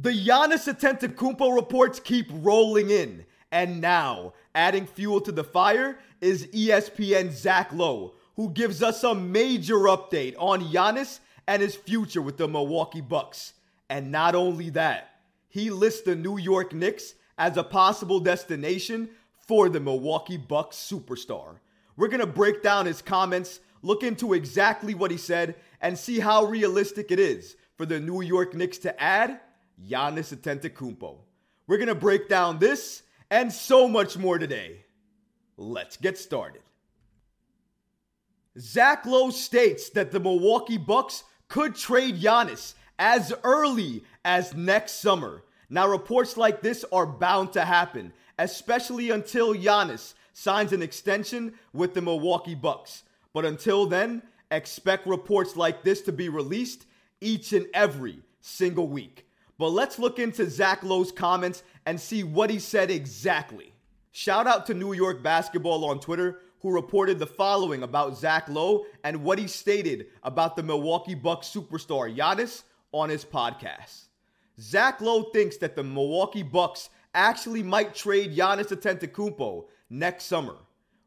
The Giannis Antetokounmpo reports keep rolling in. And now, adding fuel to the fire is ESPN Zach Lowe, who gives us a major update on Giannis and his future with the Milwaukee Bucks. And not only that, he lists the New York Knicks as a possible destination for the Milwaukee Bucks superstar. We're going to break down his comments, look into exactly what he said, and see how realistic it is for the New York Knicks to add Giannis Antetokounmpo. We're going to break down this and so much more today. Let's get started. Zach Lowe states that the Milwaukee Bucks could trade Giannis as early as next summer. Now, reports like this are bound to happen, especially until Giannis signs an extension with the Milwaukee Bucks. But until then, expect reports like this to be released each and every single week. But let's look into Zach Lowe's comments and see what he said exactly. Shout out to New York Basketball on Twitter who reported the following about Zach Lowe and what he stated about the Milwaukee Bucks superstar Giannis on his podcast. Zach Lowe thinks that the Milwaukee Bucks actually might trade Giannis Antetokounmpo next summer.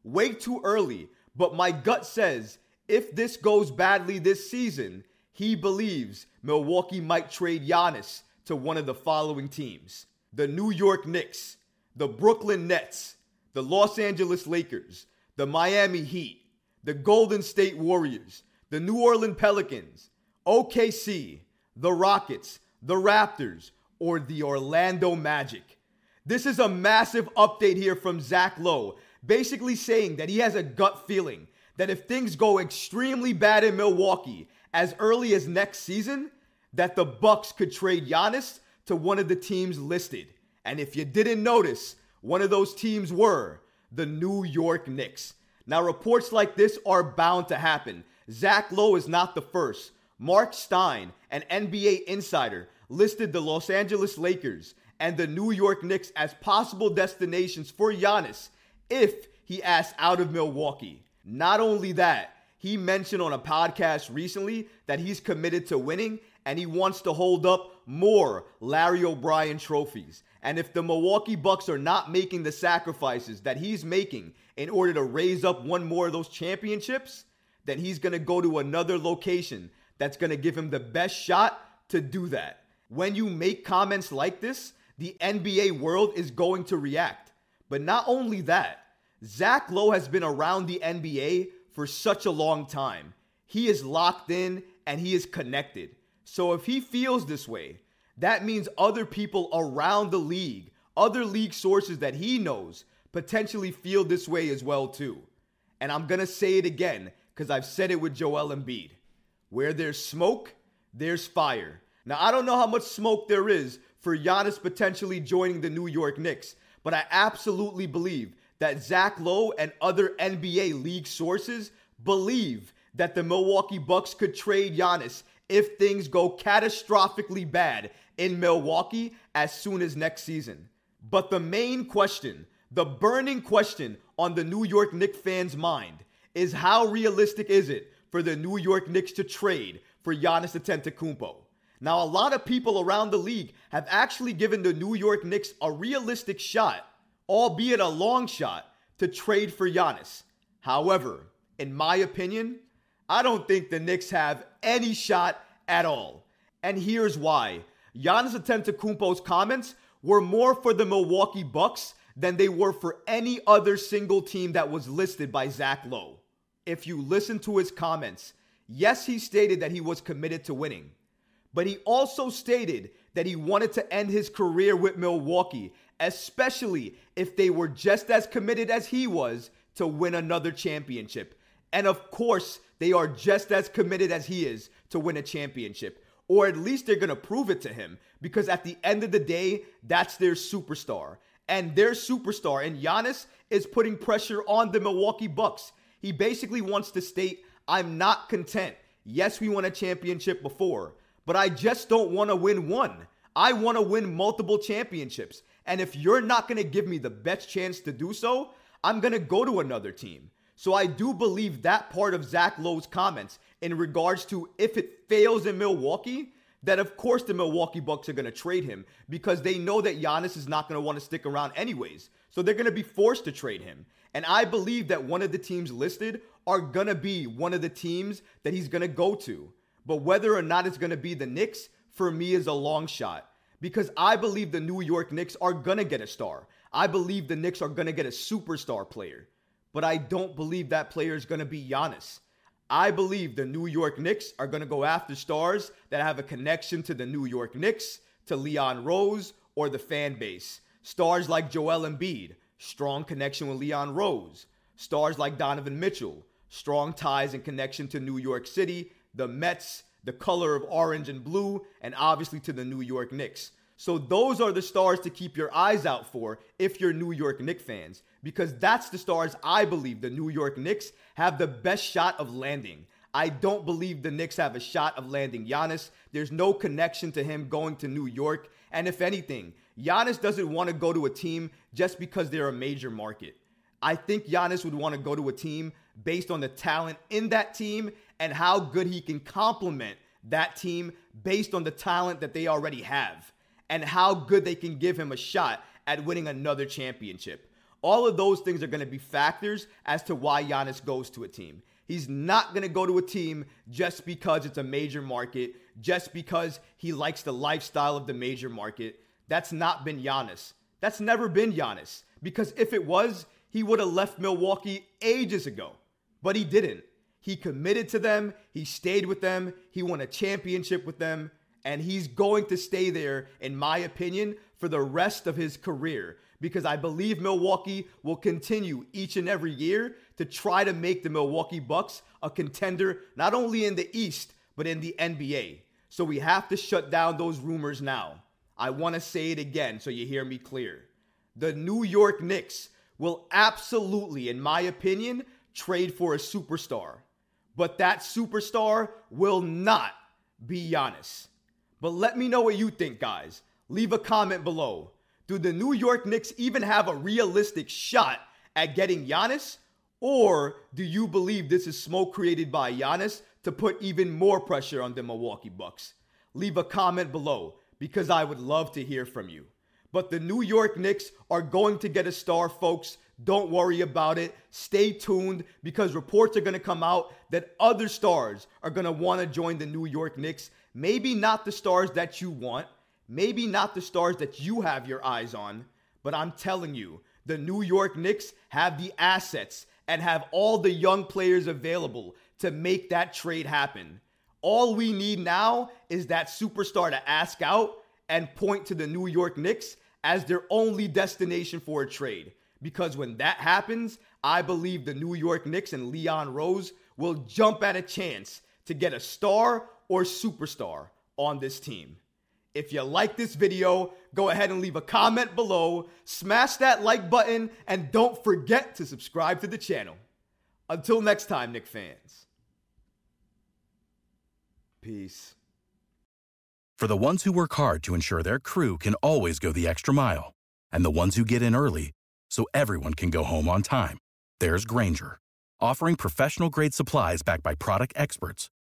Way too early, but my gut says if this goes badly this season, he believes Milwaukee might trade Giannis to one of the following teams the New York Knicks, the Brooklyn Nets, the Los Angeles Lakers, the Miami Heat, the Golden State Warriors, the New Orleans Pelicans, OKC, the Rockets, the Raptors, or the Orlando Magic. This is a massive update here from Zach Lowe, basically saying that he has a gut feeling that if things go extremely bad in Milwaukee as early as next season, that the Bucks could trade Giannis to one of the teams listed. And if you didn't notice, one of those teams were the New York Knicks. Now, reports like this are bound to happen. Zach Lowe is not the first. Marc Stein, an NBA insider, listed the Los Angeles Lakers and the New York Knicks as possible destinations for Giannis if he asks out of Milwaukee. Not only that, he mentioned on a podcast recently that he's committed to winning and he wants to hold up more Larry O'Brien trophies. And if the Milwaukee Bucks are not making the sacrifices that he's making in order to raise up one more of those championships, then he's going to go to another location that's going to give him the best shot to do that. When you make comments like this, the NBA world is going to react. But not only that, Zach Lowe has been around the NBA for such a long time. He is locked in and he is connected. So if he feels this way, that means other people around the league, other league sources that he knows, potentially feel this way as well too. And I'm going to say it again because I've said it with Joel Embiid. Where there's smoke, there's fire. Now, I don't know how much smoke there is for Giannis potentially joining the New York Knicks, but I absolutely believe that Zach Lowe and other NBA league sources believe that the Milwaukee Bucks could trade Giannis if things go catastrophically bad in Milwaukee as soon as next season. But the main question, the burning question on the New York Knicks fans' mind is how realistic is it for the New York Knicks to trade for Giannis Antetokounmpo? Now, a lot of people around the league have actually given the New York Knicks a realistic shot, albeit a long shot, to trade for Giannis. However, in my opinion, I don't think the Knicks have any shot at all. And here's why. Giannis Antetokounmpo's comments were more for the Milwaukee Bucks than they were for any other single team that was listed by Zach Lowe. If you listen to his comments, yes, he stated that he was committed to winning, but he also stated that he wanted to end his career with Milwaukee, especially if they were just as committed as he was to win another championship. And of course, they are just as committed as he is to win a championship. or at least they're going to prove it to him because at the end of the day, that's their superstar. And their superstar, and Giannis, is putting pressure on the Milwaukee Bucks. He basically wants to state, I'm not content. Yes, we won a championship before, but I just don't want to win one. I want to win multiple championships. And if you're not going to give me the best chance to do so, I'm going to go to another team. So I do believe that part of Zach Lowe's comments in regards to if it fails in Milwaukee, that of course the Milwaukee Bucks are going to trade him because they know that Giannis is not going to want to stick around anyways. So they're going to be forced to trade him. And I believe that one of the teams listed are going to be one of the teams that he's going to go to. But whether or not it's going to be the Knicks, for me, is a long shot because I believe the New York Knicks are going to get a star. I believe the Knicks are going to get a superstar player. But I don't believe that player is going to be Giannis. I believe the New York Knicks are going to go after stars that have a connection to the New York Knicks, to Leon Rose, or the fan base. Stars like Joel Embiid, strong connection with Leon Rose. Stars like Donovan Mitchell, strong ties and connection to New York City, the Mets, the color of orange and blue, and obviously to the New York Knicks. So those are the stars to keep your eyes out for if you're New York Knicks fans because that's the stars I believe the New York Knicks have the best shot of landing. I don't believe the Knicks have a shot of landing Giannis. There's no connection to him going to New York. And if anything, Giannis doesn't want to go to a team just because they're a major market. I think Giannis would want to go to a team based on the talent in that team and how good he can complement that team based on the talent that they already have and how good they can give him a shot at winning another championship. All of those things are going to be factors as to why Giannis goes to a team. He's not going to go to a team just because it's a major market, just because he likes the lifestyle of the major market. That's not been Giannis. That's never been Giannis. Because if it was, he would have left Milwaukee ages ago. But he didn't. He committed to them, he stayed with them, he won a championship with them, and he's going to stay there, in my opinion, for the rest of his career because I believe Milwaukee will continue each and every year to try to make the Milwaukee Bucks a contender not only in the East, but in the NBA. So we have to shut down those rumors now. I want to say it again so you hear me clear. The New York Knicks will absolutely, in my opinion, trade for a superstar. But that superstar will not be Giannis. But let me know what you think, guys. Leave a comment below. Do the New York Knicks even have a realistic shot at getting Giannis? Or do you believe this is smoke created by Giannis to put even more pressure on the Milwaukee Bucks? Leave a comment below because I would love to hear from you. But the New York Knicks are going to get a star, folks. Don't worry about it. Stay tuned because reports are going to come out that other stars are going to want to join the New York Knicks. Maybe not the stars that you want, Maybe not the stars that you have your eyes on, but I'm telling you, the New York Knicks have the assets and have all the young players available to make that trade happen. All we need now is that superstar to ask out and point to the New York Knicks as their only destination for a trade. Because when that happens, I believe the New York Knicks and Leon Rose will jump at a chance to get a star or superstar on this team. If you like this video, go ahead and leave a comment below, smash that like button, and don't forget to subscribe to the channel. Until next time, Knick fans. Peace. For the ones who work hard to ensure their crew can always go the extra mile, and the ones who get in early so everyone can go home on time, there's Grainger, offering professional grade supplies backed by product experts